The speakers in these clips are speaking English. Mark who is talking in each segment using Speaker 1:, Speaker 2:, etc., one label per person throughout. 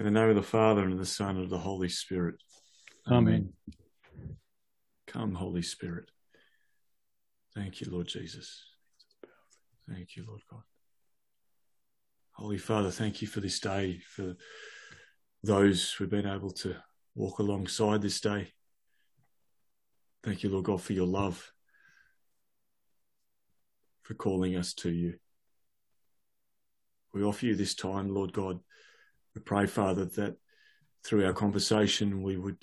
Speaker 1: In the name of the Father and of the Son and of the Holy Spirit.
Speaker 2: Amen.
Speaker 1: Come, Holy Spirit. Thank you, Lord Jesus. Thank you, Lord God. Holy Father, thank you for this day, for those who've been able to walk alongside this day. Thank you, Lord God, for your love, for calling us to you. We offer you this time, Lord God. We pray, Father, that through our conversation we would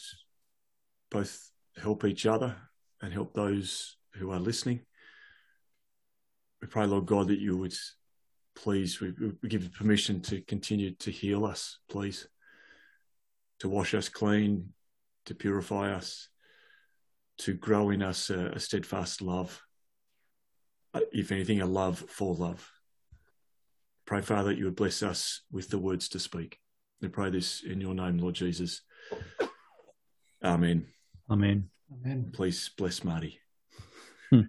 Speaker 1: both help each other and help those who are listening. We pray, Lord God, that you would please, we, we give you permission to continue to heal us, please, to wash us clean, to purify us, to grow in us a, a steadfast love. Uh, if anything, a love for love. Pray, Father, that you would bless us with the words to speak. We pray this in your name, Lord Jesus. Amen.
Speaker 2: Amen.
Speaker 3: Amen.
Speaker 1: Please bless Marty. Hmm.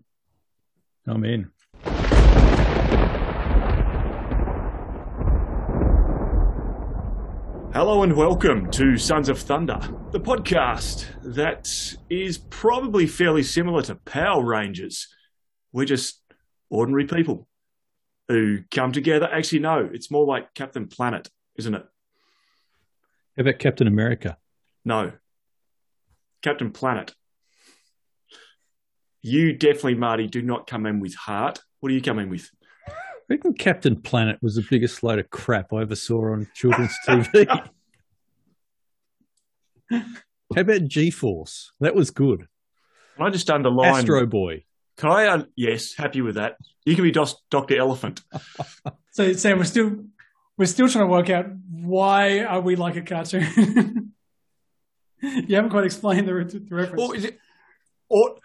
Speaker 2: Amen.
Speaker 1: Hello and welcome to Sons of Thunder, the podcast that is probably fairly similar to Power Rangers. We're just ordinary people who come together. Actually, no, it's more like Captain Planet, isn't it?
Speaker 2: How about Captain America?
Speaker 1: No. Captain Planet. You definitely, Marty, do not come in with heart. What do you come in with?
Speaker 2: I reckon Captain Planet was the biggest load of crap I ever saw on children's TV. How about G Force? That was good.
Speaker 1: Can I just underline?
Speaker 2: Astro Boy.
Speaker 1: Can I? Un- yes, happy with that. You can be Dos- Doctor Elephant.
Speaker 3: So Sam, we're still we're still trying to work out why are we like a cartoon. you haven't quite explained the, the reference.
Speaker 1: Or is it or,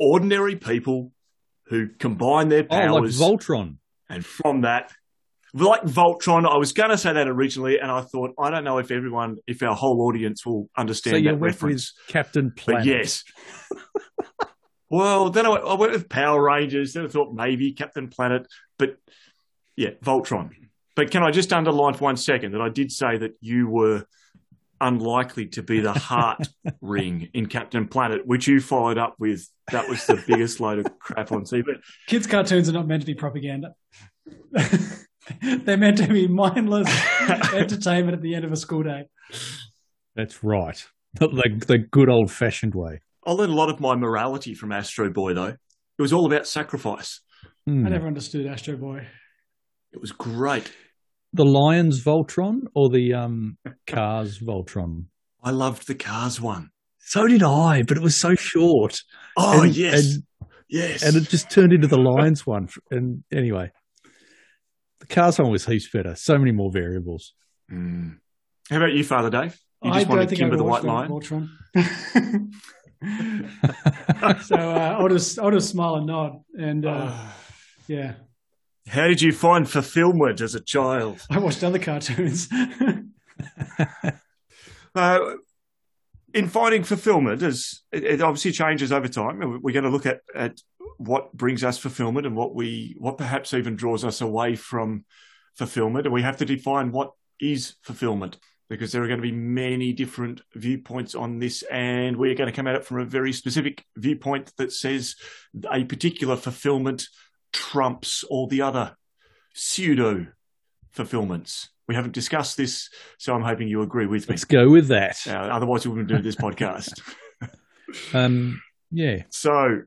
Speaker 1: ordinary people who combine their powers?
Speaker 2: Oh, like
Speaker 1: powers,
Speaker 2: Voltron.
Speaker 1: and from that, like Voltron. I was going to say that originally, and I thought I don't know if everyone, if our whole audience will understand
Speaker 2: So you
Speaker 1: that reference.
Speaker 2: with Captain
Speaker 1: But
Speaker 2: Planet.
Speaker 1: yes. well, then I, I went with Power Rangers. Then I thought maybe Captain Planet, but yeah, Voltron. But can I just underline for one second that I did say that you were unlikely to be the heart ring in Captain Planet, which you followed up with. That was the biggest load of crap on TV.
Speaker 3: Kids' cartoons are not meant to be propaganda. They're meant to be mindless entertainment at the end of a school day.
Speaker 2: That's right. The, the, the good old fashioned way.
Speaker 1: I learned a lot of my morality from Astro Boy, though. It was all about sacrifice.
Speaker 2: Hmm.
Speaker 3: I never understood Astro Boy.
Speaker 1: It was great.
Speaker 2: The Lions Voltron or the um, Cars Voltron?
Speaker 1: I loved the Cars one.
Speaker 2: So did I, but it was so short.
Speaker 1: Oh,
Speaker 2: And-
Speaker 1: yes.
Speaker 2: And,
Speaker 1: yes.
Speaker 2: and it just turned into the Lions one. And anyway, the Cars one was heaps better. So many more variables.
Speaker 1: Mm. How about you, Father Dave? You
Speaker 3: I
Speaker 1: just
Speaker 3: don't
Speaker 1: wanted
Speaker 3: think
Speaker 1: Kimba
Speaker 3: I
Speaker 1: the White
Speaker 3: watched
Speaker 1: Lion?
Speaker 3: So uh, I'll just I'll just smile and nod, and uh, yeah,
Speaker 1: How did you find fulfillment as a child?
Speaker 3: I watched other cartoons.
Speaker 1: Uh, in finding fulfillment, as it, it obviously changes over time, and we're going to look at, at what brings us fulfillment and what we what perhaps even draws us away from fulfillment, and we have to define what is fulfillment because there are going to be many different viewpoints on this, and we're going to come at it from a very specific viewpoint that says a particular fulfillment trumps all the other pseudo fulfillments. We haven't discussed this, so I'm hoping you agree with me.
Speaker 2: Let's go with that.
Speaker 1: Uh, otherwise, we wouldn't do this podcast.
Speaker 2: Um, yeah.
Speaker 1: So,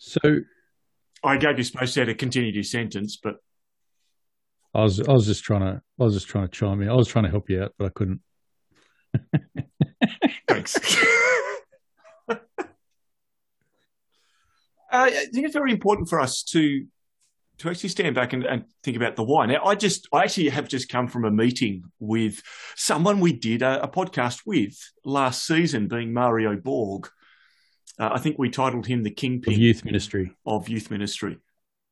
Speaker 2: So
Speaker 1: I gave you space there to continue your sentence, but
Speaker 2: I was I was just trying to I was just trying to chime in. I was trying to help you out, but I couldn't.
Speaker 1: thanks. Uh, I think it's very important for us to to actually stand back and, and think about the why. Now, I just I actually have just come from a meeting with someone we did a, a podcast with last season, being Mario Borg. Uh, I think we titled him the Kingpin
Speaker 2: Of youth ministry.
Speaker 1: of youth ministry.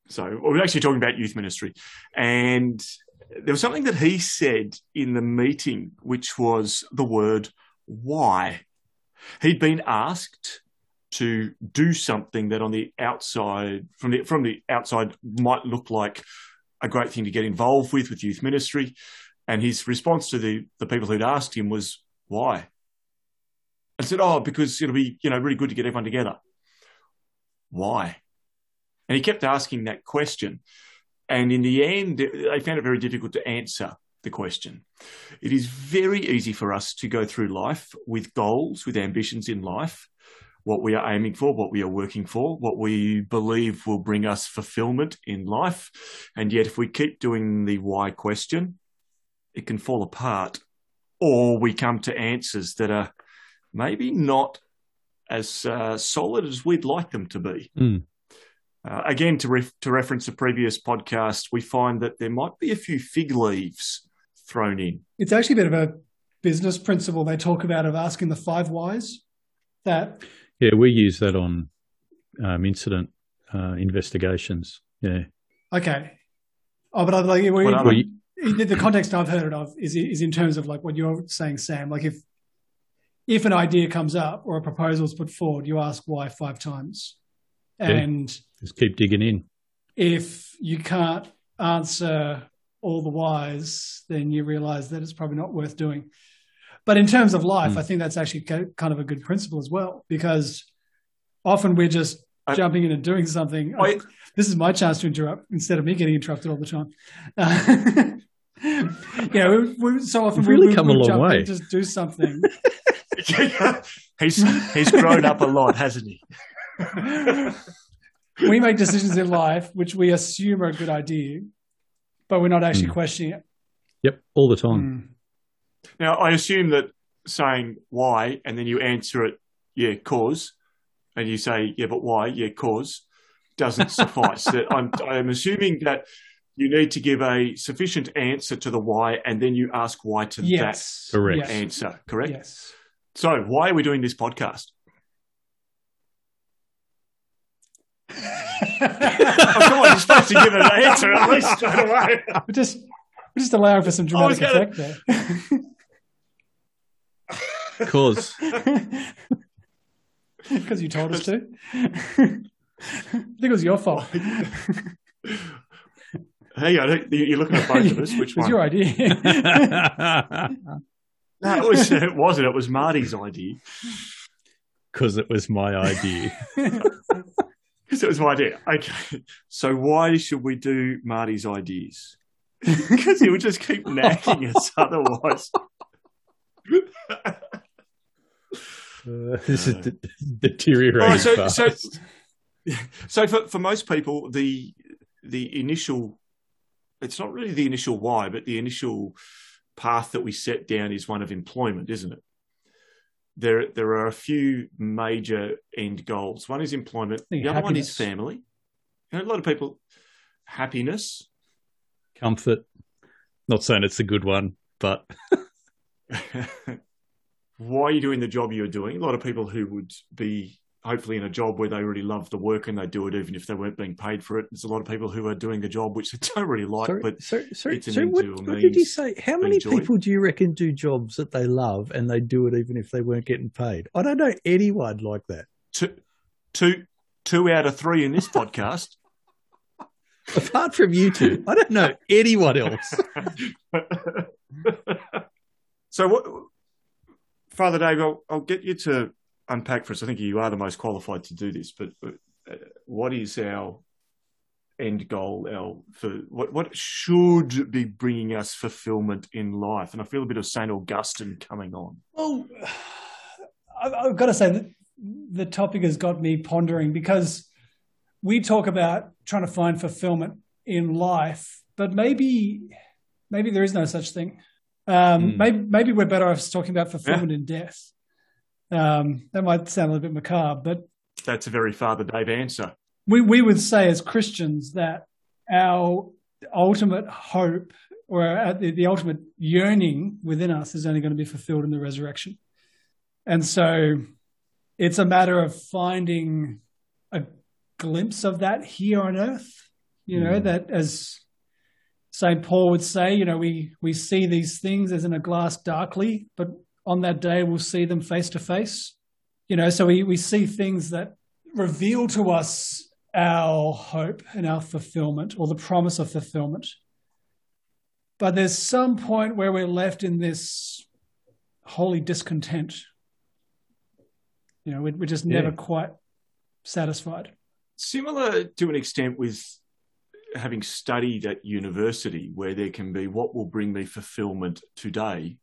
Speaker 1: So we're actually talking about youth ministry. And there was something that he said in the meeting, which was the word why. He'd been asked to do something that on the outside, from the, from the outside, might look like a great thing to get involved with with youth ministry. And his response to the the people who'd asked him was, "Why?" I said, "Oh, because it'll be you know really good to get everyone together." Why? And he kept asking that question, and in the end, they found it very difficult to answer the question. It is very easy for us to go through life with goals, with ambitions in life, what we are aiming for, what we are working for, what we believe will bring us fulfillment in life. And yet, if we keep doing the why question, it can fall apart, or we come to answers that are maybe not as uh, solid as we'd like them to be.
Speaker 2: Mm.
Speaker 1: Uh, again, to, ref- to reference a previous podcast, we find that there might be a few fig leaves thrown in.
Speaker 3: It's actually a bit of a business principle they talk about of asking the five whys. That
Speaker 2: Yeah, we use that on um, incident uh, investigations. Yeah.
Speaker 3: okay, oh, but I like we,
Speaker 1: What are
Speaker 2: Well,
Speaker 1: they?
Speaker 2: you-
Speaker 3: the the context I've heard it of is is in terms of like what you're saying, Sam. Like if if an idea comes up or a proposal is put forward, you ask why five times,
Speaker 2: Yeah.
Speaker 3: and
Speaker 2: just keep digging in.
Speaker 3: if you can't answer all the whys, then you realize that it's probably not worth doing. But in terms of life,
Speaker 2: Hmm.
Speaker 3: I think that's actually kind of a good principle as well, because often we're just
Speaker 1: I-
Speaker 3: jumping in and doing something.
Speaker 1: I-
Speaker 3: this is my chance to interrupt instead of me getting interrupted all the time. Uh, yeah, we, we, so often
Speaker 2: You've
Speaker 3: we,
Speaker 2: really
Speaker 3: we,
Speaker 2: come
Speaker 3: we
Speaker 2: a long
Speaker 3: jump in
Speaker 2: way.
Speaker 3: and just do something.
Speaker 1: he's he's grown up a lot, hasn't he?
Speaker 3: We make decisions in life which we assume are a good idea, but we're not actually
Speaker 2: Hmm.
Speaker 3: questioning it.
Speaker 2: Yep, all the time.
Speaker 3: Mm.
Speaker 1: Now, I assume that saying why and then you answer it, yeah, cause, and you say, yeah, but why? Yeah, cause, doesn't suffice. that I'm, I'm assuming that you need to give a sufficient answer to the why and then you ask why to
Speaker 3: Yes.
Speaker 2: Correct.
Speaker 1: that
Speaker 3: Yes.
Speaker 1: answer, correct?
Speaker 3: Yes.
Speaker 1: So, why are we doing this podcast? Oh, come on, you're supposed to give it an answer at least straight away.
Speaker 3: We're just we're just allowing for some dramatic
Speaker 1: gonna-
Speaker 3: effect
Speaker 2: Cause
Speaker 3: there. Because you told us to. I think it was your fault.
Speaker 1: Hang on, you're looking at both of us. Which
Speaker 3: it was
Speaker 1: one?
Speaker 3: your idea.
Speaker 1: No, it, was, it wasn't. It was Marty's idea.
Speaker 2: because it was my idea.
Speaker 1: Because it was my idea. Okay. So why should we do Marty's ideas? Because he would just keep nagging us otherwise.
Speaker 2: Uh, this is de- deteriorating
Speaker 1: Oh, so,
Speaker 2: fast.
Speaker 1: so, so for, for most people, the the initial it's not really the initial why, but the initial path that we set down is one of employment, isn't it? There there are a few major end goals. One is employment. The other one is family. You know, a lot of people happiness.
Speaker 2: Comfort. Not saying it's a good one, but
Speaker 1: why are you doing the job you're doing? A lot of people who would be hopefully in a job where they really love the work and they do it even if they weren't being paid for it. There's a lot of people who are doing a job which they don't really like,
Speaker 2: sorry,
Speaker 1: but
Speaker 2: sorry, sorry,
Speaker 1: it's an
Speaker 2: sorry, what, what did you say? How many
Speaker 1: enjoy.
Speaker 2: people do you reckon do jobs that they love and they do it even if they weren't getting paid? I don't know anyone like that.
Speaker 1: two, two, two out of three in this podcast.
Speaker 2: Apart from you two, I don't know anyone else.
Speaker 1: so, what, Father Dave, I'll, I'll get you to unpack for us. I think you are the most qualified to do this, but uh, what is our end goal? Our for what what should be bringing us fulfillment in life? And I feel a bit of Saint Augustine coming on.
Speaker 3: Well, I- I've got to say that the topic has got me pondering because we talk about trying to find fulfillment in life, but maybe maybe there is no such thing. Um,
Speaker 2: Mm.
Speaker 3: Maybe maybe we're better off talking about fulfillment in death. Um, that might sound a little bit macabre, but
Speaker 1: That's a very Father Dave answer.
Speaker 3: we we would say as Christians that our ultimate hope or the, the ultimate yearning within us is only going to be fulfilled in the resurrection. And so it's a matter of finding a glimpse of that here on earth, you know,
Speaker 2: Mm.
Speaker 3: that as St. Paul would say, you know, we, we see these things as in a glass darkly, but on that day we'll see them face to face. You know, so we, we see things that reveal to us our hope and our fulfillment or the promise of fulfillment. But there's some point where we're left in this holy discontent. You know, we're just never yeah. quite satisfied.
Speaker 1: Similar to an extent with having studied at university, where there can be what will bring me fulfillment today,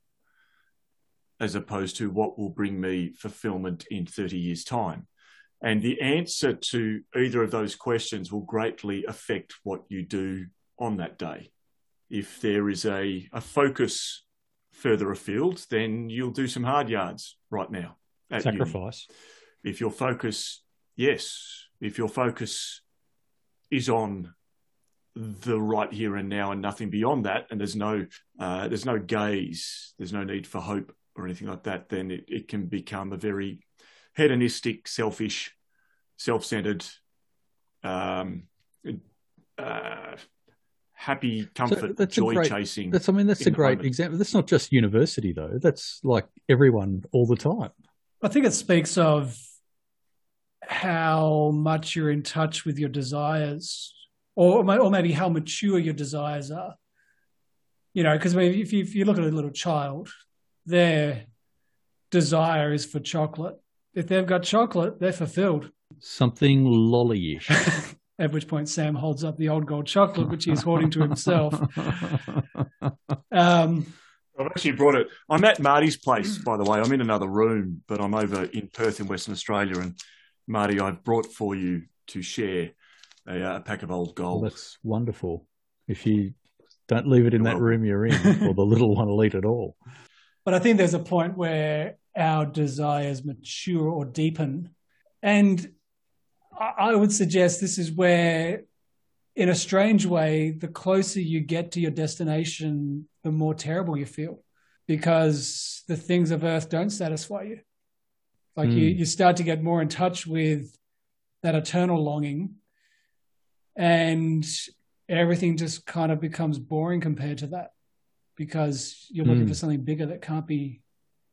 Speaker 1: as opposed to what will bring me fulfillment in 30 years' time. And the answer to either of those questions will greatly affect what you do on that day. If there is a, a focus further afield, then you'll do some hard yards right now.
Speaker 2: Sacrifice.
Speaker 1: Uni. If your focus, yes, if your focus is on the right here and now and nothing beyond that, and there's no uh, there's no gaze, there's no need for hope or anything like that, then it, it can become a very hedonistic, selfish, self-centered, um, uh, happy, comfort, so joy
Speaker 2: great,
Speaker 1: chasing.
Speaker 2: That's I mean that's a great moment. example. That's not just university though. That's like everyone all the time.
Speaker 3: I think it speaks of how much you're in touch with your desires, or or maybe how mature your desires are. You know, because if you, if you look at a little child, their desire is for chocolate. If they've got chocolate, they're fulfilled.
Speaker 2: Something lollyish.
Speaker 3: At which point Sam holds up the old gold chocolate, which he's hoarding to himself. Um,
Speaker 1: I've actually brought it. I'm at Marty's place, by the way. I'm in another room, but I'm over in Perth in Western Australia. And Marty, I've brought for you to share a, a pack of old gold.
Speaker 2: Well, that's wonderful. If you don't leave it in that room you're in, or the little one will eat it all.
Speaker 3: But I think there's a point where our desires mature or deepen. And I would suggest this is where, in a strange way, the closer you get to your destination, the more terrible you feel because the things of earth don't satisfy you. Like mm. you, hmm. you start to get more in touch with that eternal longing, and everything just kind of becomes boring compared to that because you're looking mm. for something bigger that can't be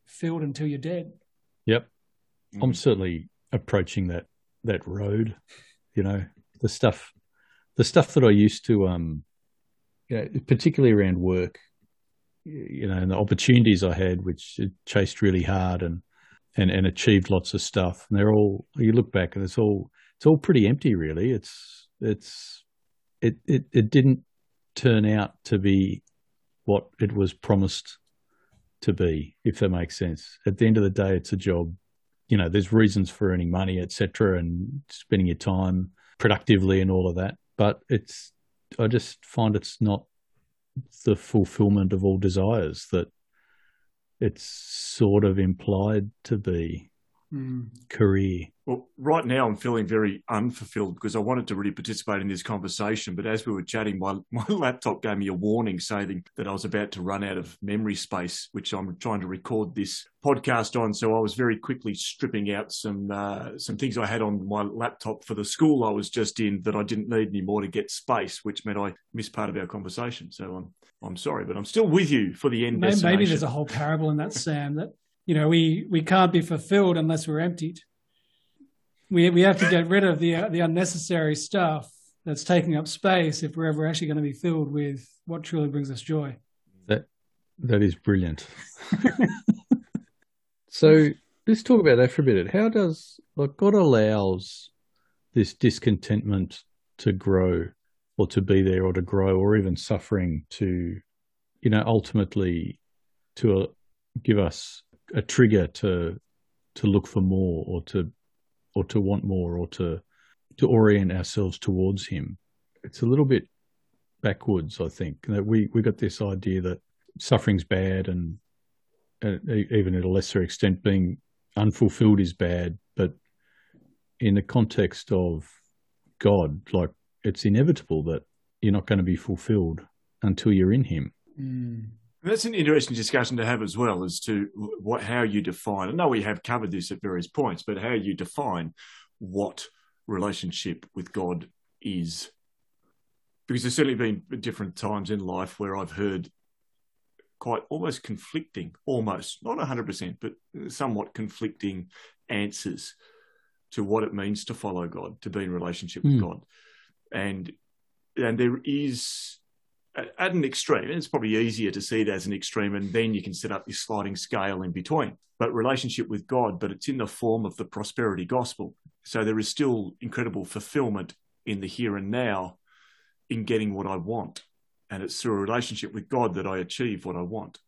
Speaker 3: filled until you're dead.
Speaker 2: Yep. Mm. I'm certainly approaching that that road. You know, the stuff the stuff that I used to um you know, particularly around work, you know, and the opportunities I had which chased really hard and and, and achieved lots of stuff. And they're all you look back and it's all it's all pretty empty really. It's it's it it, it didn't turn out to be what it was promised to be, if that makes sense. At the end of the day, it's a job. You know, there's reasons for earning money, etc., and spending your time productively and all of that. But it's, I just find it's not the fulfillment of all desires that it's sort of implied to be mm. career.
Speaker 1: Well, right now I'm feeling very unfulfilled because I wanted to really participate in this conversation. But as we were chatting, my, my laptop gave me a warning saying that I was about to run out of memory space, which I'm trying to record this podcast on. So I was very quickly stripping out some uh, some things I had on my laptop for the school I was just in that I didn't need anymore to get space, which meant I missed part of our conversation. So I'm I'm sorry, but I'm still with you for the end.
Speaker 3: Maybe, maybe there's a whole parable in that, Sam, that you know we we can't be fulfilled unless we're emptied. We we have to get rid of the the unnecessary stuff that's taking up space if we're ever actually going to be filled with what truly brings us joy.
Speaker 2: That that is brilliant. So let's talk about that for a bit how does like god allows this discontentment to grow or to be there or to grow or even suffering to you know ultimately to uh, give us a trigger to to look for more or to or to want more or to to orient ourselves towards him. It's a little bit backwards, I think. That we we got this idea that suffering's bad, and, even at a lesser extent, being unfulfilled is bad. But in the context of God, like it's inevitable that you're not going to be fulfilled until you're in Him.
Speaker 1: Mm. That's an interesting discussion to have as well as to what how you define. I know we have covered this at various points, but how you define what relationship with God is. Because there's certainly been different times in life where I've heard quite almost conflicting, almost not 100%, but somewhat conflicting answers to what it means to follow God, to be in relationship with mm. God. And and there is at an extreme, it's probably easier to see it as an extreme, and then you can set up your sliding scale in between. But relationship with God, but it's in the form of the prosperity gospel. So there is still incredible fulfillment in the here and now in getting what I want. And it's through a relationship with God that I achieve what I want.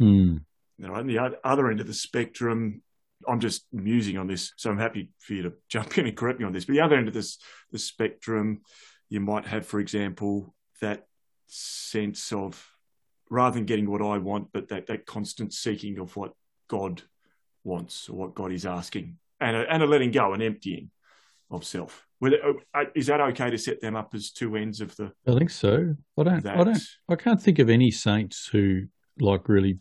Speaker 2: Mm.
Speaker 1: Now, on the other end of the spectrum, I'm just musing on this, so I'm happy for you to jump in and correct me on this. But the other end of this the spectrum, you might have, for example, that sense of rather than getting what I want, but that that constant seeking of what God wants or what God is asking, and a, and a letting go and emptying of self. Uh, is that okay to set them up as two ends of the?
Speaker 2: I think so. I don't. That, I don't. I can't think of any saints who like really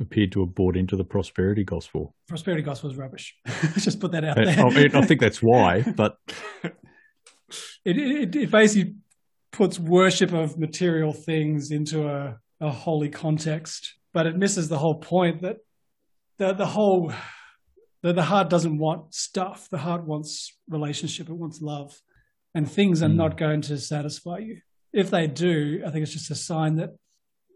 Speaker 2: appeared to have bought into the prosperity gospel.
Speaker 3: Prosperity gospel is rubbish. Just put that out
Speaker 2: there. I, mean, I think that's why, but
Speaker 3: it, it, it basically puts worship of material things into a, a holy context, but it misses the whole point that the the whole the, the heart doesn't want stuff. The heart wants relationship. It wants love, and things are mm. not going to satisfy you. If they do, I think it's just a sign that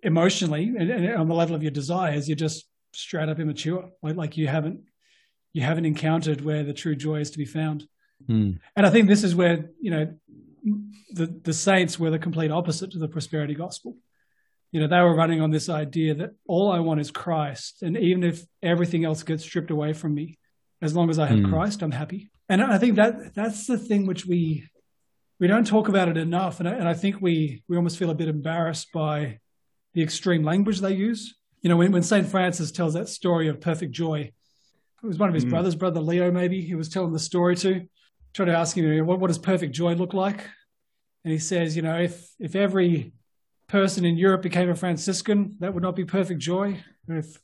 Speaker 3: emotionally and, and, on the level of your desires, you're just straight up immature. Like, like you haven't you haven't encountered where the true joy is to be found.
Speaker 2: Mm.
Speaker 3: And I think this is where you know the the saints were the complete opposite to the prosperity gospel. You know, they were running on this idea that all I want is Christ, and even if everything else gets stripped away from me, as long as I have mm. Christ, I'm happy. And I think that that's the thing which we we don't talk about it enough, and I, and I think we we almost feel a bit embarrassed by the extreme language they use. You know, when, when St. Francis tells that story of perfect joy, it was one of his mm. brothers, brother Leo, maybe, he was telling the story to, trying to ask him, what, what does perfect joy look like? And he says, you know, if, if every person in Europe became a Franciscan, that would not be perfect joy. If,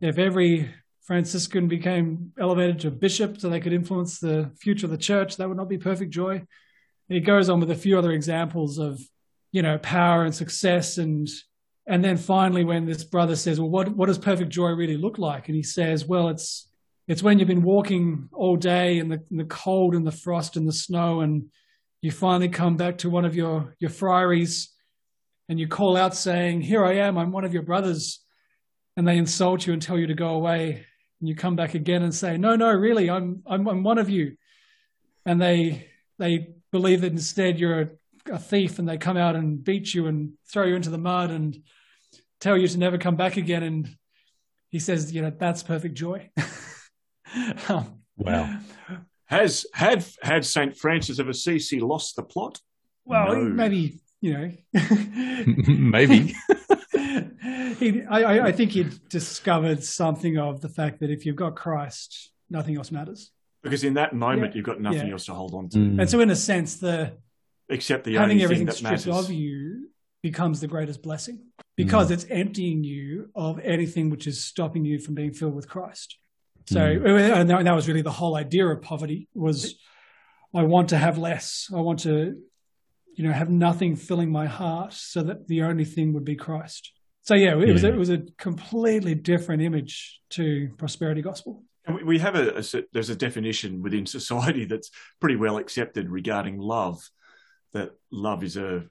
Speaker 3: if every Franciscan became elevated to bishop so they could influence the future of the church, that would not be perfect joy. And he goes on with a few other examples of, you know, power and success and and then finally, when this brother says, "Well, what what does perfect joy really look like?" and he says, "Well, it's it's when you've been walking all day in the, in the cold and the frost and the snow, and you finally come back to one of your your friaries, and you call out saying, "Here I am. I'm one of your brothers," and they insult you and tell you to go away, and you come back again and say, "No, no, really, I'm I'm, I'm one of you," and they they believe that instead you're a a thief and they come out and beat you and throw you into the mud and tell you to never come back again. And he says, you know, that's perfect joy.
Speaker 2: um, wow.
Speaker 1: Has had had Saint Francis of Assisi lost the plot?
Speaker 3: Well, no. maybe you know,
Speaker 2: maybe.
Speaker 3: he, I, I think he discovered something of the fact that if you've got Christ, nothing else matters.
Speaker 1: Because in that moment, yeah. you've got nothing yeah. else to hold on to.
Speaker 3: Mm. And so, in a sense, the
Speaker 1: except the
Speaker 3: having everything
Speaker 1: stripped
Speaker 3: matters. of you becomes the greatest blessing because mm. it's emptying you of anything which is stopping you from being filled with Christ. So, mm. and that was really the whole idea of poverty was I want to have less. I want to, you know, have nothing filling my heart so that the only thing would be Christ. So yeah, it yeah. was it was a completely different image to prosperity gospel.
Speaker 1: And we have a, a there's a definition within society that's pretty well accepted regarding love that love is a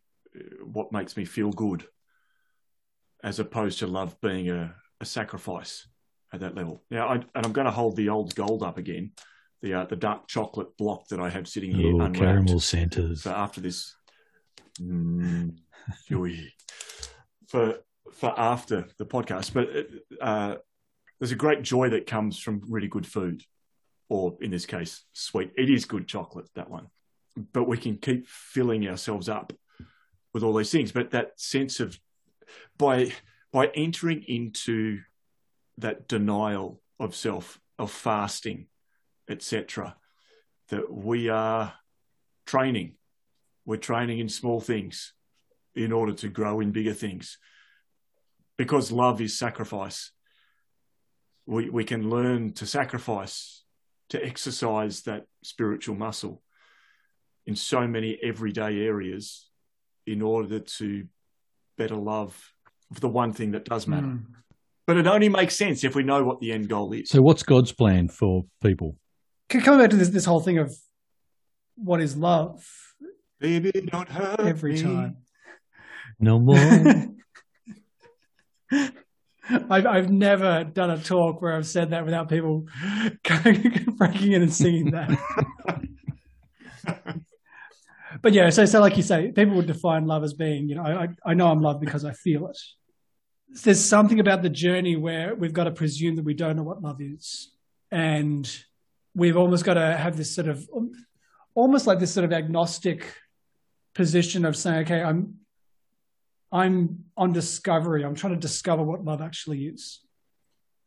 Speaker 1: what makes me feel good, as opposed to love being a, a sacrifice at that level. Now, I, and I'm going to hold the old gold up again, the uh, the dark chocolate block that I have sitting here,
Speaker 2: Ooh, caramel Santas.
Speaker 1: So after this, mm, for for after the podcast, but uh, there's a great joy that comes from really good food, or in this case, sweet. It is good chocolate. That one but we can keep filling ourselves up with all these things. But that sense of by by entering into that denial of self, of fasting, etc., that we are training. We're training in small things in order to grow in bigger things. Because love is sacrifice. We we can learn to sacrifice, to exercise that spiritual muscle in so many everyday areas in order to better love the one thing that does matter. Mm. But it only makes sense if we know what the end goal is.
Speaker 2: So, what's God's plan for people?
Speaker 3: coming back to this this whole thing of what is love
Speaker 1: Baby, don't hurt
Speaker 3: every
Speaker 1: me.
Speaker 3: time.
Speaker 2: No more.
Speaker 3: I've, I've never done a talk where I've said that without people breaking in and singing that. but yeah, so so like you say, people would define love as being, you know, I I know I'm loved because I feel it. There's something about the journey where we've got to presume that we don't know what love is, and we've almost got to have this sort of, almost like this sort of agnostic position of saying, okay, I'm I'm on discovery. I'm trying to discover what love actually is.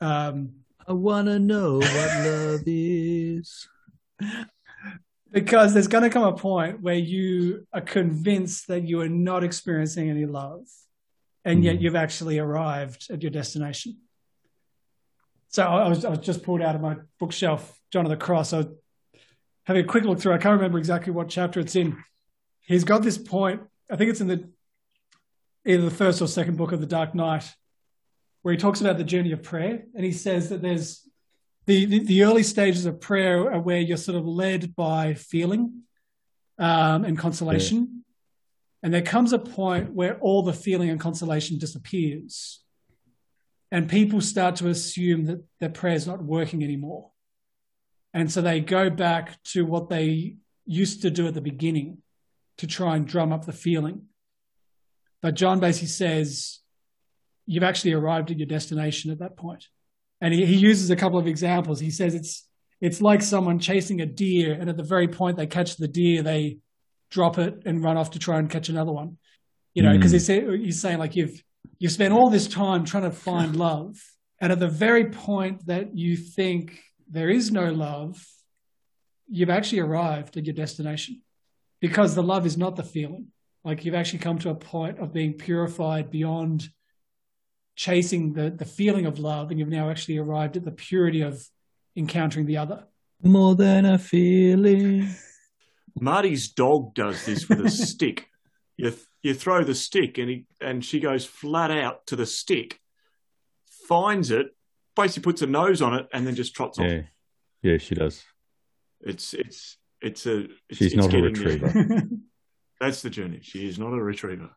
Speaker 3: Um,
Speaker 2: I want to know what love is.
Speaker 3: because there's going to come a point where you are convinced that you are not experiencing any love, and yet
Speaker 2: Mm.
Speaker 3: you've actually arrived at your destination. So I was, I was just pulled out of my bookshelf, John of the Cross. I was having a quick look through. I can't remember exactly what chapter it's in. He's got this point. I think it's in the either the first or second book of the Dark Night, where he talks about the journey of prayer, and he says that there's the, the, the early stages of prayer are where you're sort of led by feeling um, and consolation. And there comes a point where all the feeling and consolation disappears. And people start to assume that their prayer is not working anymore. And so they go back to what they used to do at the beginning to try and drum up the feeling. But John basically says, you've actually arrived at your destination at that point. and he, he uses a couple of examples. He says it's it's like someone chasing a deer, and at the very point they catch the deer, they drop it and run off to try and catch another one. You know, because
Speaker 2: Mm.
Speaker 3: he's, say- saying like you've you've spent all this time trying to find love, and at the very point that you think there is no love, you've actually arrived at your destination, because the love is not the feeling. Like you've actually come to a point of being purified beyond chasing the the feeling of love and you've now actually arrived at the purity of encountering the other
Speaker 2: More than a feeling.
Speaker 1: Marty's dog does this with a stick. You you throw the stick and he and she goes flat out to the stick, finds it, basically puts a nose on it, and then just trots off.
Speaker 2: Yeah. Yeah, she does.
Speaker 1: It's it's it's a it's,
Speaker 2: She's
Speaker 1: it's
Speaker 2: not a retriever.
Speaker 1: That's the journey. She is not a retriever.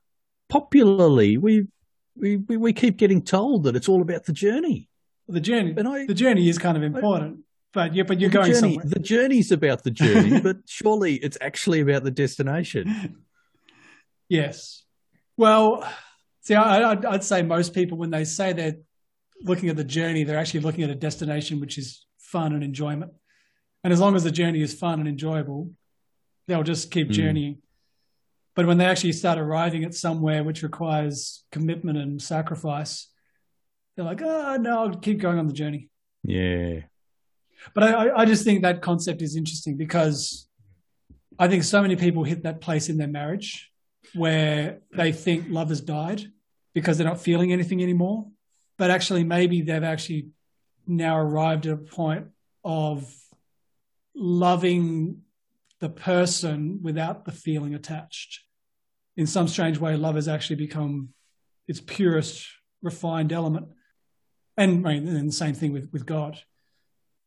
Speaker 2: Popularly, we, we, we, we keep getting told that it's all about the journey.
Speaker 3: the journey
Speaker 2: And I,
Speaker 3: the journey is kind of important but yeah but you're
Speaker 2: the
Speaker 3: going
Speaker 2: journey,
Speaker 3: somewhere
Speaker 2: The journey's about the journey, but surely it's actually about the destination.
Speaker 3: yes well see I, I'd, I'd say most people when they say they're looking at the journey they're actually looking at a destination which is fun and enjoyment and as long as the journey is fun and enjoyable they'll just keep
Speaker 2: Mm.
Speaker 3: journeying but when they actually start arriving at somewhere which requires commitment and sacrifice they're like oh no i'll keep going on the journey
Speaker 2: Yeah.
Speaker 3: But I, I- just think that concept is interesting because I think so many people hit that place in their marriage where they think love has died because they're not feeling anything anymore. But actually, maybe they've actually now arrived at a point of loving the person without the feeling attached. In some strange way, love has actually become its purest, refined element. And, I mean, and the same thing with, with God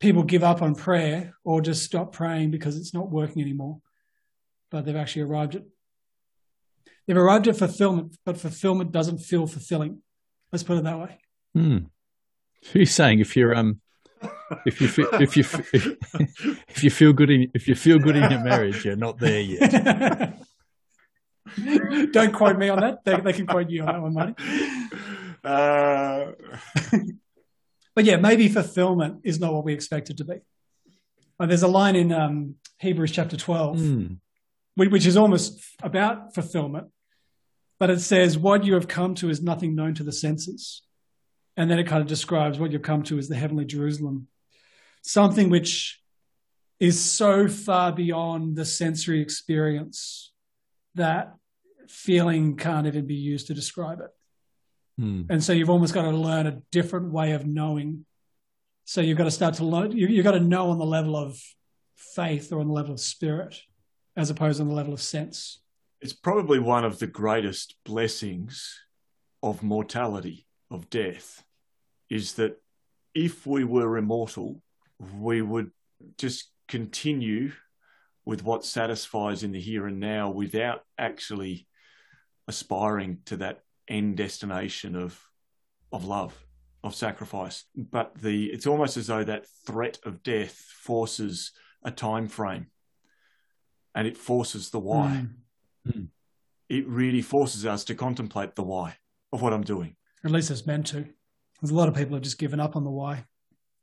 Speaker 3: people give up on prayer or just stop praying because it's not working anymore. But they've actually arrived at they've arrived at fulfillment, but fulfillment doesn't feel fulfilling. Let's put it that way.
Speaker 2: Hmm. So you're saying if you're um if you fe- if you fe- if you feel good in if you feel good in your marriage, you're not there yet.
Speaker 3: Don't quote me on that. They, they can quote you on that one, Marty.
Speaker 1: Uh,
Speaker 3: But yeah, maybe fulfillment is not what we expect it to be. Uh, there's a line in um, Hebrews chapter 12
Speaker 2: Hmm.
Speaker 3: whi- which is almost about fulfillment. But it says, What you have come to is nothing known to the senses. And then it kind of describes what you've come to as the heavenly Jerusalem, something which is so far beyond the sensory experience that feeling can't even be used to describe it.
Speaker 2: Hmm.
Speaker 3: And so you've almost got to learn a different way of knowing. So you've got to start to learn, you, you've got to know on the level of faith or on the level of spirit, as opposed on the level of sense.
Speaker 1: it's probably one of the greatest blessings of mortality, of death, is that if we were immortal, we would just continue with what satisfies in the here and now without actually aspiring to that end destination of of love of sacrifice. But the it's almost as though that threat of death forces a time frame and it forces the why. Mm. it really forces us to contemplate the why of what i'm doing.
Speaker 3: At least it's meant to there's a lot of people have just given up on the why.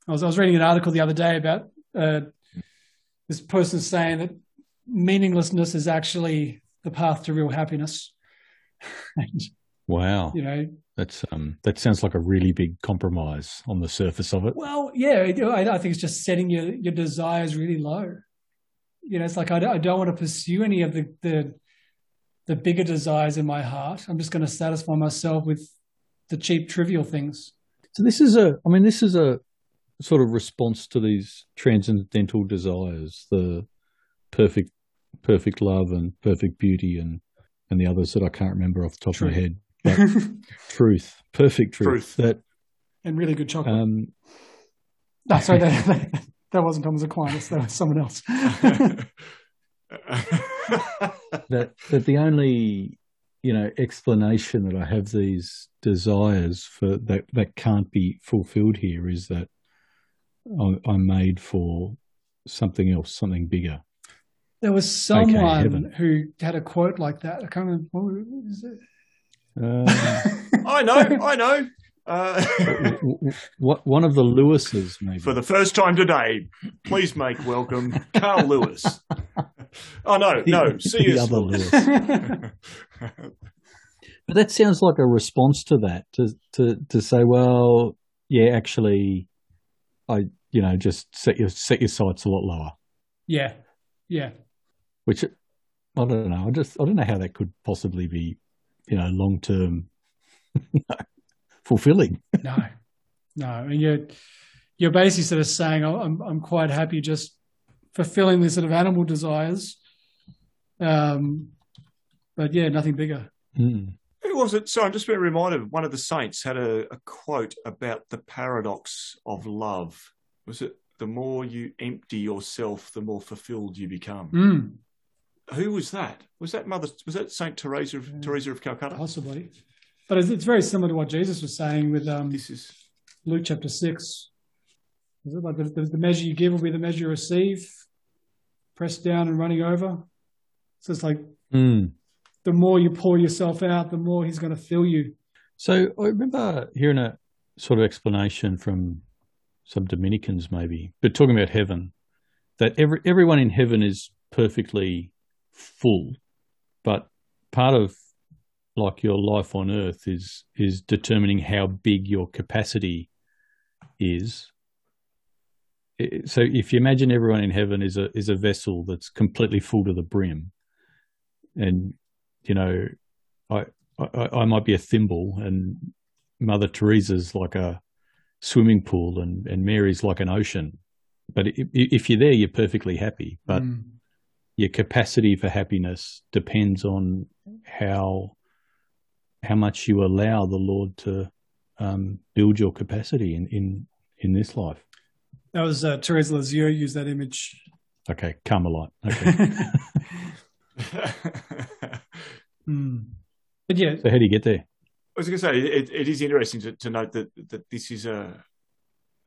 Speaker 3: I was, I was reading an article the other day about uh, this person saying that meaninglessness is actually the path to real happiness.
Speaker 2: and, wow. You know, that's um that sounds like a really big compromise on the surface of it.
Speaker 3: Well, yeah, I, I think it's just setting your your desires really low. You know, it's like I don't, I don't want to pursue any of the the the bigger desires in my heart. I'm just going to satisfy myself with the cheap, trivial things.
Speaker 2: So this is a, I mean, this is a sort of response to these transcendental desires, the perfect, perfect love and perfect beauty, and and the others that I can't remember off the top of my head. But truth, perfect truth, truth, that
Speaker 3: and really good chocolate. Um, no, sorry, that, that, that wasn't Thomas Aquinas. That was someone else.
Speaker 2: that that the only you know explanation that I have these desires for that that can't be fulfilled here is that I'm made for something else, something bigger.
Speaker 3: There was someone who had a quote like that. I can't remember. What was it?
Speaker 1: Uh, I know, I know. Uh,
Speaker 2: what one of the Lewises, maybe.
Speaker 1: For the first time today, please make welcome Carl Lewis. oh no, no, see C.S. Lewis. Lewis.
Speaker 2: but that sounds like a response to that, to to to say, well, yeah, actually, I you know just set your set your sights a lot lower.
Speaker 3: Yeah, yeah.
Speaker 2: Which I don't know. I just I don't know how that could possibly be, you know, long term fulfilling.
Speaker 3: no, no. and you're you're basically sort of saying I'm I'm quite happy just fulfilling these sort of animal desires. Um, but yeah, nothing bigger.
Speaker 2: Mm.
Speaker 1: Who was it? So I'm just being reminded. One of the saints had a, a quote about the paradox of love was it the more you empty yourself, the more fulfilled you become?
Speaker 3: Mm.
Speaker 1: Who was that? Was that Mother? Was that Saint Teresa of, Teresa of Calcutta?
Speaker 3: Possibly, but it's, it's, very similar to what Jesus was saying with um,
Speaker 1: this is
Speaker 3: Luke chapter six. Is it like the, the, measure you give will be the measure you receive, pressed down and running over? So it's like
Speaker 2: mm.
Speaker 3: the more you pour yourself out, the more He's going to fill you.
Speaker 2: So I remember hearing a sort of explanation from some Dominicans maybe, but talking about heaven, that every everyone in heaven is perfectly full, but part of like your life on earth is is determining how big your capacity is. So if you imagine everyone in heaven is a is a vessel that's completely full to the brim, and you know, I I, I might be a thimble, and Mother Teresa's like a swimming pool and, and Mary's like an ocean. But if you're there, you're perfectly happy. But mm. Your capacity for happiness depends on how how much you allow the Lord to um, build your capacity in, in in this life.
Speaker 3: That was uh, Therese Lisieux used that image.
Speaker 2: Okay, Carmelite. Okay.
Speaker 3: mm. But yeah.
Speaker 2: So how do you get there?
Speaker 1: I was going to say it, it is interesting to, to, note that that this is a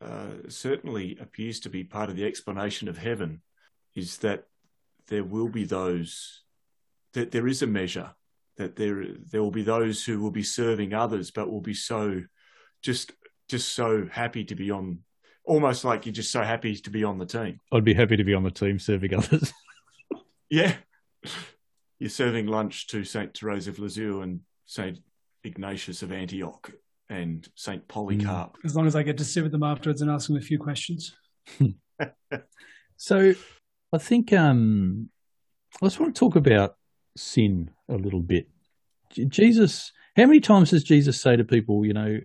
Speaker 1: uh, certainly appears to be part of the explanation of heaven is that there will be those that there is a measure that there there will be those who will be serving others but will be so just just so happy to be on almost like you're just so happy to be on the team
Speaker 2: i'd be happy to be on the team serving others
Speaker 1: yeah you're serving lunch to saint therese of lisieux and saint Ignatius of Antioch and Saint Polycarp. Mm.
Speaker 3: As long as I get to sit with them afterwards and ask them a few questions.
Speaker 2: so, I think um, I just want to talk about sin a little bit. Jesus, how many times does Jesus say to people, you know,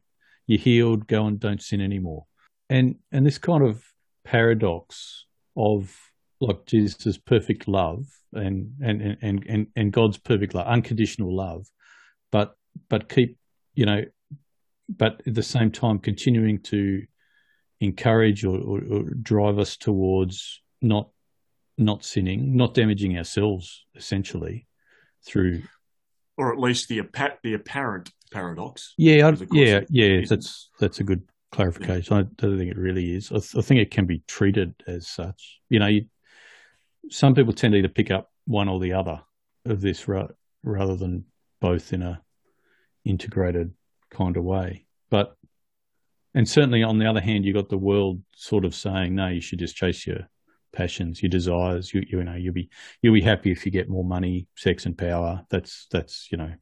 Speaker 2: you're healed, go and don't sin anymore? And and this kind of paradox of like Jesus' perfect love and and and and, and God's perfect love, unconditional love, but but keep, you know, but at the same time continuing to encourage or, or, or drive us towards not not sinning, not damaging ourselves essentially through,
Speaker 1: or at least the the apparent paradox.
Speaker 2: Yeah, I, yeah, yeah. That's that's a good clarification. Yeah. I don't think it really is. I, th- I, think it can be treated as such. You know, you, some people tend to either pick up one or the other of this ra- rather than both in a integrated kind of way. But and certainly on the other hand, you got the world sort of saying, no, you should just chase your passions, your desires. You, you know, you'll be you'll be happy if you get more money, sex, and power. That's that's you know,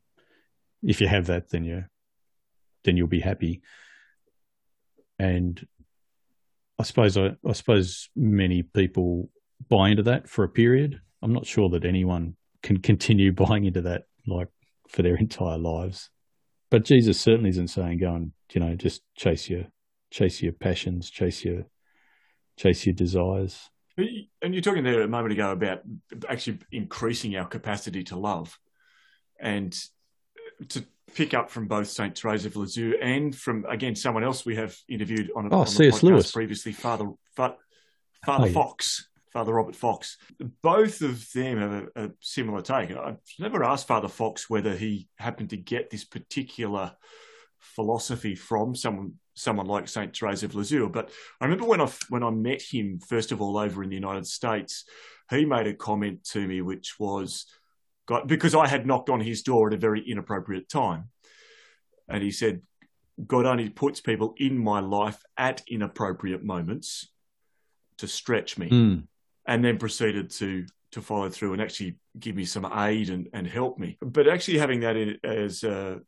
Speaker 2: if you have that, then you then you'll be happy. And I suppose I, I suppose many people buy into that for a period. I'm not sure that anyone can continue buying into that like for their entire lives. But Jesus certainly isn't saying go and you know just chase your chase your passions, chase your chase your desires.
Speaker 1: And you're talking there a moment ago about actually increasing our capacity to love, and to pick up from both Saint Teresa of Lisieux and from again someone else we have interviewed on, a,
Speaker 2: oh, on C.S. Lewis
Speaker 1: previously, Father oh, Father, Father oh, Fox. Father Robert Fox. Both of them have a, a, similar take. I've never asked Father Fox whether he happened to get this particular philosophy from someone someone like Saint Teresa of Lisieux. But I remember when I when I met him first of all over in the United States, he made a comment to me which was got because I had knocked on his door at a very inappropriate time, and he said, "God only puts people in my life at inappropriate moments to stretch me."
Speaker 2: Mm
Speaker 1: and then proceeded to to follow through and actually give me some aid and, and help me. But actually having that in, as a,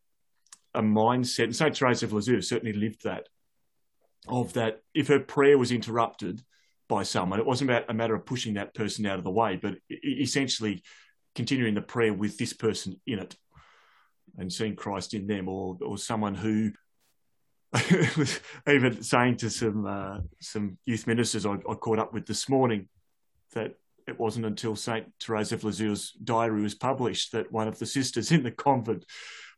Speaker 1: a mindset, and Saint Teresa of Lisieux certainly lived that, of that if her prayer was interrupted by someone, it wasn't about a matter of pushing that person out of the way, but essentially continuing the prayer with this person in it and seeing Christ in them or, or someone who was even saying to some uh, some youth ministers I, I caught up with this morning that it wasn't until Saint Teresa of Lisieux's diary was published that one of the sisters in the convent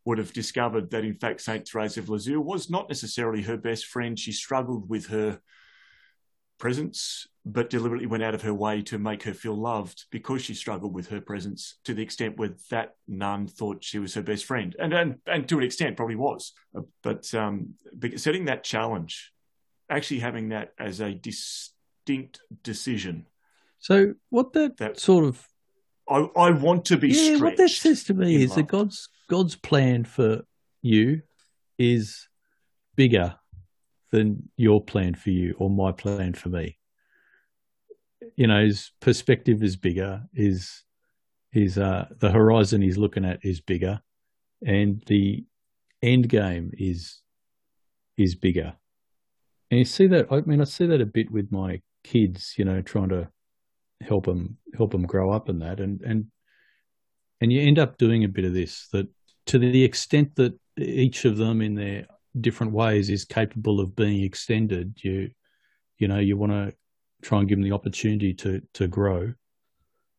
Speaker 1: would have discovered that in fact Saint Teresa of Lisieux was not necessarily her best friend. She struggled with her presence, but deliberately went out of her way to make her feel loved because she struggled with her presence to the extent where that nun thought she was her best friend, and and, and to an extent probably was. But um, setting that challenge, actually having that as a distinct decision
Speaker 2: so what that, that sort of
Speaker 1: I, I want to be yeah,
Speaker 2: what that says to me is that God's God's plan for you is bigger than your plan for you or my plan for me. You know, his perspective is bigger, his his uh the horizon he's looking at is bigger and the end game is is bigger. And you see that I mean I see that a bit with my kids, you know, trying to help them help them grow up in that. And and and you end up doing a bit of this that to the extent that each of them in their different ways is capable of being extended you you know you want to try and give them the opportunity to to grow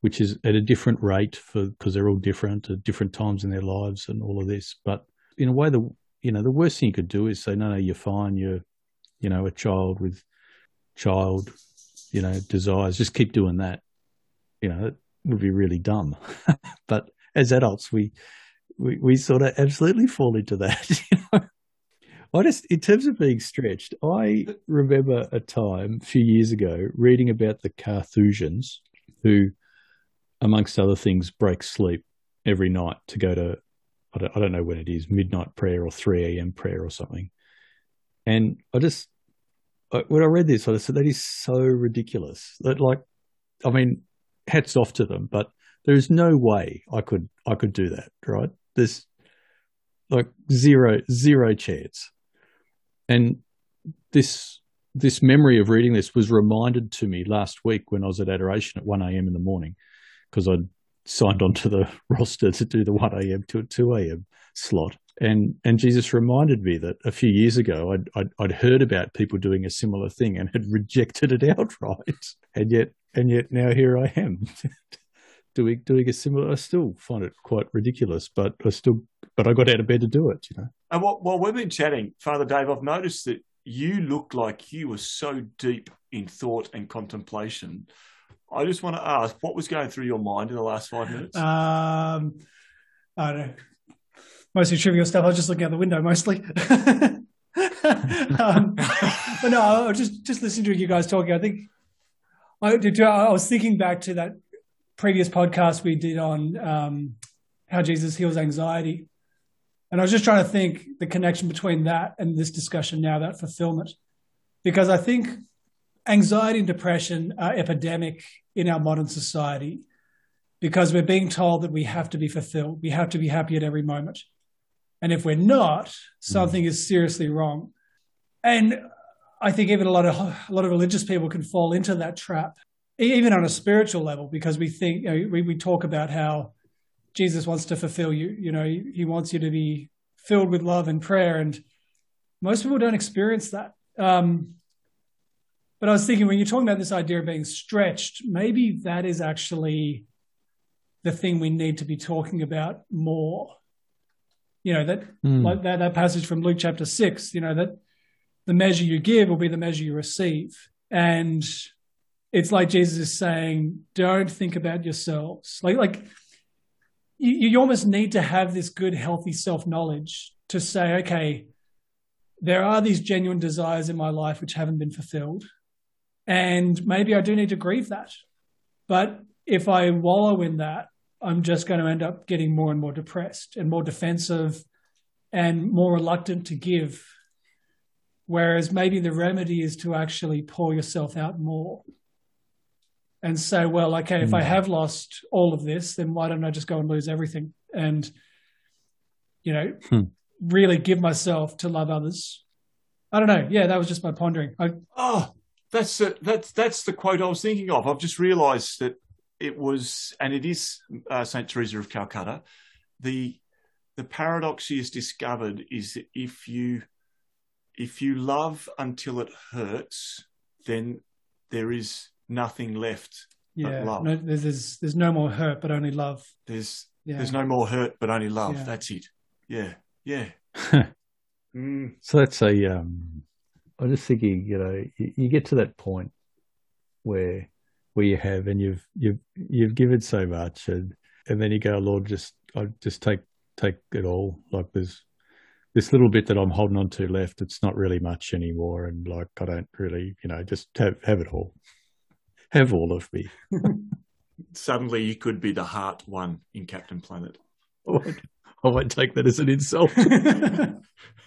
Speaker 2: which is at a different rate for because they're all different at different times in their lives and all of this. But in a way the you know the worst thing you could do is say no no you're fine. You're you know a child with child you know, desires, just keep doing that. You know, it would be really dumb. but as adults, we, we, we sort of absolutely fall into that. I just, in terms of being stretched, I remember a time a few years ago reading about the Carthusians who, amongst other things, break sleep every night to go to, I don't, I don't know when it is, midnight prayer or 3 a.m. prayer or something. And I just when I read this, I said that is so ridiculous. That like, I mean, hats off to them, but there is no way I could I could do that. Right? There's like zero zero chance. And this this memory of reading this was reminded to me last week when I was at adoration at one a.m. in the morning because I'd signed on to the roster to do the one a.m. to two a.m. slot and and Jesus reminded me that a few years ago I'd, I'd, I'd heard about people doing a similar thing and had rejected it outright, and yet and yet now here I am doing doing a similar. I still find it quite ridiculous, but I still but I got out of bed to do it. You know.
Speaker 1: And while, while we've been chatting, Father Dave, I've noticed that you looked like you were so deep in thought and contemplation I just want to ask, what was going through your mind in the last five minutes?
Speaker 3: Um, I don't know. Mostly trivial stuff. I was just looking out the window mostly. um, but no, I was just just listening to you guys talking. I think I, I was thinking back to that previous podcast we did on um, how Jesus heals anxiety, and I was just trying to think the connection between that and this discussion now that fulfillment, because I think anxiety and depression are epidemic in our modern society because we're being told that we have to be fulfilled, we have to be happy at every moment. And if we're not, something is seriously wrong. And I think even a lot of a lot of religious people can fall into that trap, even on a spiritual level, because we think you know, we, we talk about how Jesus wants to fulfill you. You know, he, he, wants you to be filled with love and prayer, and most people don't experience that. Um, but I was thinking when you're talking about this idea of being stretched, maybe that is actually the thing we need to be talking about more you know that mm. like that, that passage from luke chapter 6 you know that the measure you give will be the measure you receive. And it's like jesus is saying don't think about yourselves. Like like you, you almost need to have this good healthy self-knowledge to say okay there are these genuine desires in my life which haven't been fulfilled and maybe i do need to grieve that. But if i wallow in that I'm just going to end up getting more and more depressed and more defensive and more reluctant to give. Whereas maybe the remedy is to actually pour yourself out more and say, well, okay, if I hmm. have lost all of this, then why don't I just go and lose everything? And, you know, hmm. really give myself to love others. I don't know. Yeah, that was just my pondering. I,
Speaker 1: oh, that's a, that's that's the quote I was thinking of. I've just realised that it was, and it is uh, Saint Teresa of Calcutta. The the paradox she has discovered is that if you if you love until it hurts, then there is nothing left
Speaker 3: yeah, love. No, there's there's no more hurt, but only love.
Speaker 1: There's yeah. there's no more hurt, but only love. Yeah. That's it. Yeah, yeah.
Speaker 2: mm. So that's a. Um, I'm just thinking, you know, you, you get to that point where where you have and you've you've you've given so much and and then you go lord just i just take take it all. Like there's this little bit that i'm holding on to left it's not really much anymore and like i don't really you know just have have it all. Have all of me.
Speaker 1: Suddenly you could be the heart one in captain planet.
Speaker 2: I won't, I won't take that as an insult.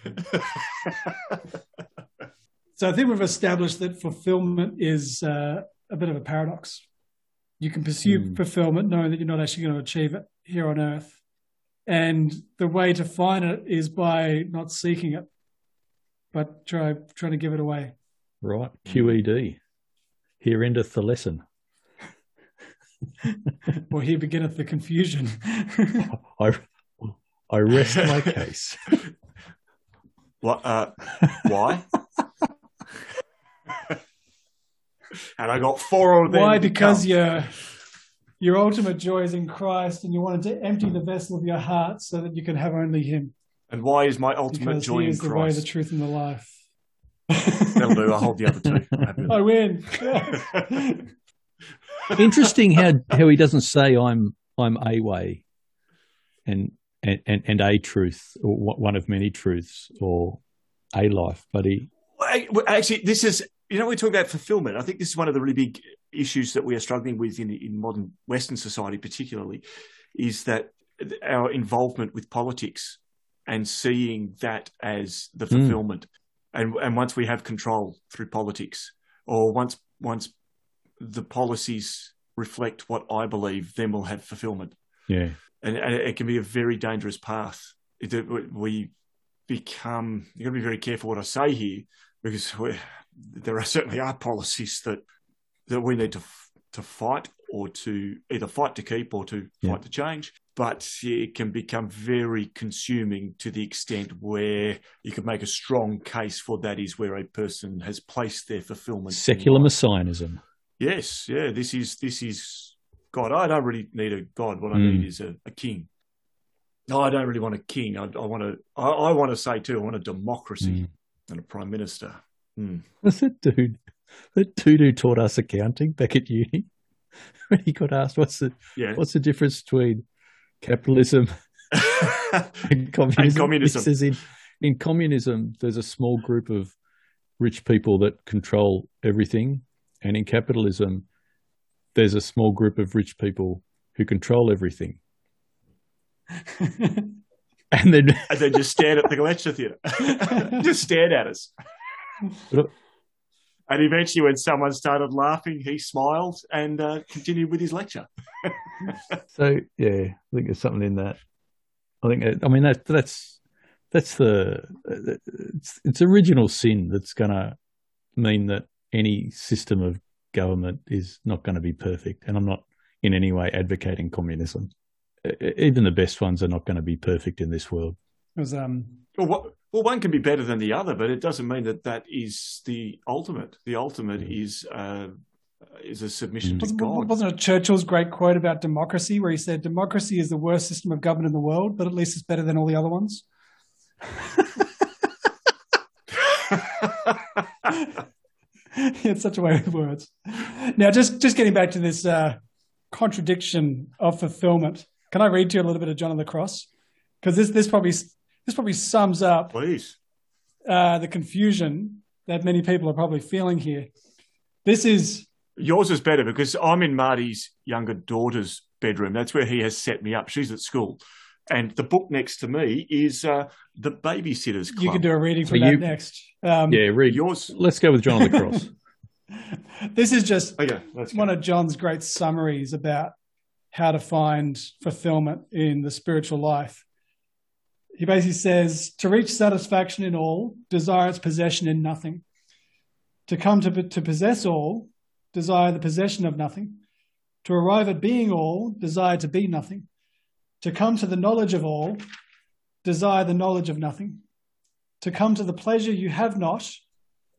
Speaker 3: So i think we've established that fulfillment is uh, a bit of a paradox. You can pursue mm. fulfillment knowing that you're not actually going to achieve it here on earth. And the way to find it is by not seeking it, but try trying to give it away.
Speaker 2: Right. QED. Here endeth the lesson.
Speaker 3: well, here beginneth the confusion.
Speaker 2: I, I rest my case.
Speaker 1: What? Uh, why? And I got four of them.
Speaker 3: Why? Because your your ultimate joy is in Christ, and you wanted to empty the vessel of your heart so that you can have only Him.
Speaker 1: And why is my ultimate
Speaker 3: because
Speaker 1: joy
Speaker 3: he
Speaker 1: is
Speaker 3: in the
Speaker 1: Christ?
Speaker 3: way, the truth, and the life.
Speaker 1: That'll do. I'll hold the other two.
Speaker 3: I win.
Speaker 2: Interesting how how he doesn't say I'm I'm a way, and and and, and a truth or one of many truths or a life, but he
Speaker 1: actually this is you know, we talk about fulfillment. I think this is one of the really big issues that we are struggling with in, in modern Western society, particularly, is that our involvement with politics and seeing that as the hmm. fulfillment. Mm. And, and once we have control through politics, or once once the policies reflect what I believe, then we'll have fulfillment.
Speaker 2: Yeah,
Speaker 1: and, and it can be a very dangerous path. We become. You've got to be very careful what I say here because there are certainly are policies that that we need to to fight or to either fight to keep or to yeah. fight to change. But it can become very consuming to the extent where you could make a strong case for that is where a person has placed their fulfillment.
Speaker 2: Secular messianism.
Speaker 1: Yes, yeah. This is this is God. I don't really need a God. What I mm. need is a, a king. No, I don't really want a king. I, I want to. I, I, want to say too. I want a democracy mm. and a prime minister.
Speaker 2: Hmm. Was that dude? That dude who taught us accounting back at uni? when he got asked what's the
Speaker 1: Yeah.
Speaker 2: what's the difference between capitalism and communism.
Speaker 1: And communism.
Speaker 2: He says in, in communism, there's a small group of rich people that control everything, and in capitalism, there's a small group of rich people who control everything. And then,
Speaker 1: and then just stared at the lecture theatre. just stared at us. And eventually, when someone started laughing, he smiled and uh, continued with his lecture.
Speaker 2: so yeah, I think there's something in that. I think, I mean, that that's that's the it's, it's original sin that's going to mean that any system of government is not going to be perfect. And I'm not in any way advocating communism. Even the best ones are not going to be perfect in this world.
Speaker 3: Um
Speaker 1: Well, what, well, one can be better than the other, but it doesn't mean that that is the ultimate. The ultimate is uh, is a submission to
Speaker 3: wasn't,
Speaker 1: God.
Speaker 3: wasn't it Churchill's great quote about democracy where he said democracy is the worst system of government in the world, but at least it's better than all the other ones. he had such a way with words. Now, just just getting back to this uh, contradiction of fulfillment, can I read to you a little bit of John of the Cross? Because this this probably this probably sums up
Speaker 1: Please.
Speaker 3: uh, the confusion that many people are probably feeling here. This is
Speaker 1: Yours is better because I'm in Marty's younger daughter's bedroom. That's where he has set me up. She's at school. And the book next to me is uh, The Babysitter's Club.
Speaker 3: you can do a reading
Speaker 2: So
Speaker 3: that
Speaker 2: you-
Speaker 3: next. Um,
Speaker 2: Yeah, read.
Speaker 1: Yours.
Speaker 2: Let's go with John of the Cross.
Speaker 3: This is just
Speaker 1: Okay, let's
Speaker 3: one of John's great summaries about how to find fulfillment in the spiritual life. He basically says to reach satisfaction in all, desire its possession in nothing. To come to, to possess all, desire the possession of nothing. To arrive at being all, desire to be nothing. To come to the knowledge of all, desire the knowledge of nothing. To come to the pleasure you have not,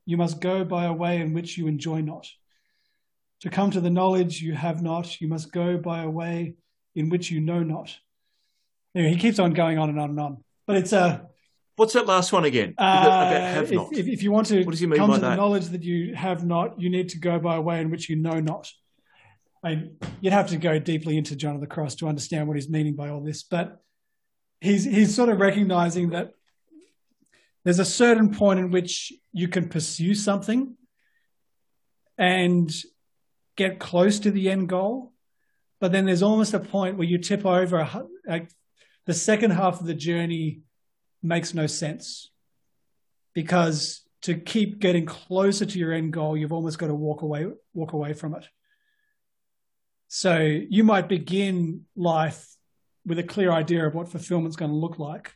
Speaker 3: you must go by a way in which you enjoy not. To come to the knowledge you have not, you must go by a way in which you know not. Anyway, he keeps on going on and on and on. But it's a
Speaker 1: What's that last one again?
Speaker 3: uh,
Speaker 1: about have
Speaker 3: if,
Speaker 1: not.
Speaker 3: If, if you want to
Speaker 1: What does he mean
Speaker 3: come
Speaker 1: by
Speaker 3: to
Speaker 1: that?
Speaker 3: the knowledge that you have not, you need to go by a way in which you know not. I mean, you'd have to go deeply into John of the Cross to understand what he's meaning by all this, but he's he's sort of recognizing that there's a certain point in which you can pursue something and get close to the end goal, but then there's almost a point where you tip over. a the second half of the journey makes no sense because to keep getting closer to your end goal, you've almost got to walk away walk away from it. So you might begin life with a clear idea of what fulfillment's going to look like.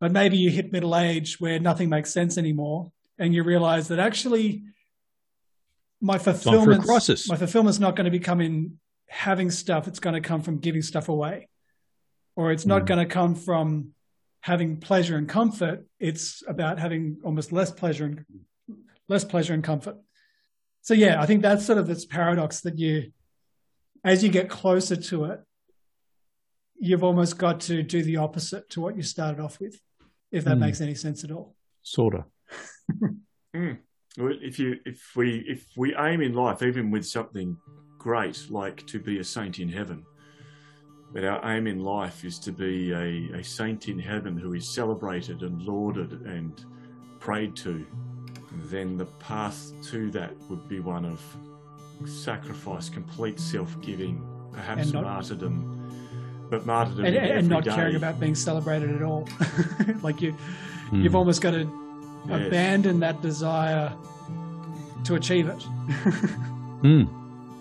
Speaker 3: But maybe you hit middle age where nothing makes sense anymore and you realize that actually my fulfillment my fulfillment's not going to be coming having stuff, it's going to come from giving stuff away. Or it's not
Speaker 2: Mm.
Speaker 3: going to come from having pleasure and comfort. It's about having almost less pleasure and less pleasure and comfort. So yeah, I think that's sort of this paradox that you as you get closer to it, you've almost got to do the opposite to what you started off with, if that
Speaker 2: Mm.
Speaker 3: makes any sense at all.
Speaker 2: Sort of.
Speaker 1: Well, if you if we if we aim in life even with something great like to be a saint in heaven but our aim in life is to be a, a saint in heaven who is celebrated and lauded and prayed to then the path to that would be one of sacrifice complete self-giving perhaps
Speaker 3: And not-
Speaker 1: martyrdom but martyrdom
Speaker 3: And,
Speaker 1: in
Speaker 3: and not
Speaker 1: day.
Speaker 3: caring about being celebrated at all. like you
Speaker 2: Mm.
Speaker 3: you've almost got to
Speaker 1: Yes.
Speaker 3: abandon that desire to achieve it.
Speaker 2: Mm.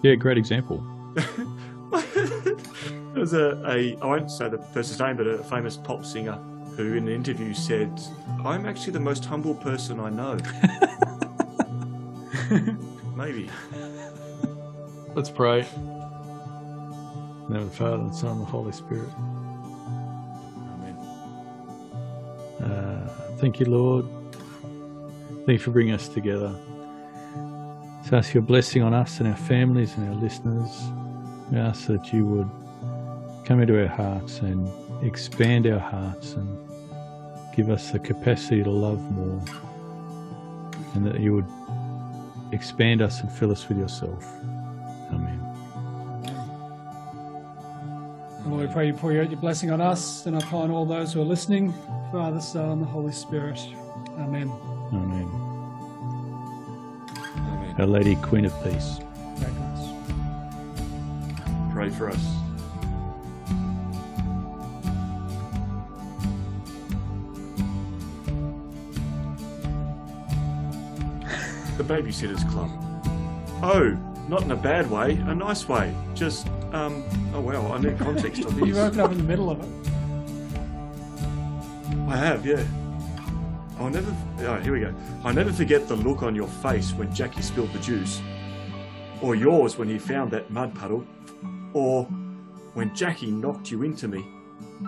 Speaker 2: Yeah, great example.
Speaker 1: There's a, a, I won't say the person's name, but a famous pop singer who in an interview said, I'm actually the most humble person I know. Maybe.
Speaker 2: Let's pray. In the name of the Father, and Son, and the Holy Spirit.
Speaker 1: Amen.
Speaker 2: Uh, thank you, Lord. Thank you for bringing us together. So ask your blessing on us and our families and our listeners. We ask that you would come into our hearts and expand our hearts and give us the capacity to love more. And that you would expand us and fill us with yourself. Amen.
Speaker 3: Lord, we pray you pour out your blessing on us and upon all those who are listening. Father, Son, and the Holy Spirit. Amen.
Speaker 2: Amen.
Speaker 1: Amen.
Speaker 2: Our Lady, Queen of Peace.
Speaker 3: Pray for us.
Speaker 1: Babysitters Club. Oh, not in a bad way, a nice way. Just, um, oh well, I need context
Speaker 3: You
Speaker 1: this.
Speaker 3: open up in the middle of it.
Speaker 1: I have, yeah. I'll never. Oh, here we go. I'll never forget the look on your face when Jackie spilled the juice, or yours when he found that mud puddle, or when Jackie knocked you into me.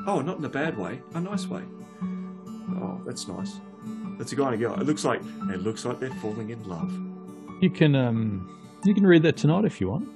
Speaker 1: Oh, not in a bad way, a nice way. Oh, that's nice. That's a guy and a girl. It looks like it looks like they're falling in love.
Speaker 2: You can um, you can read that tonight if you want.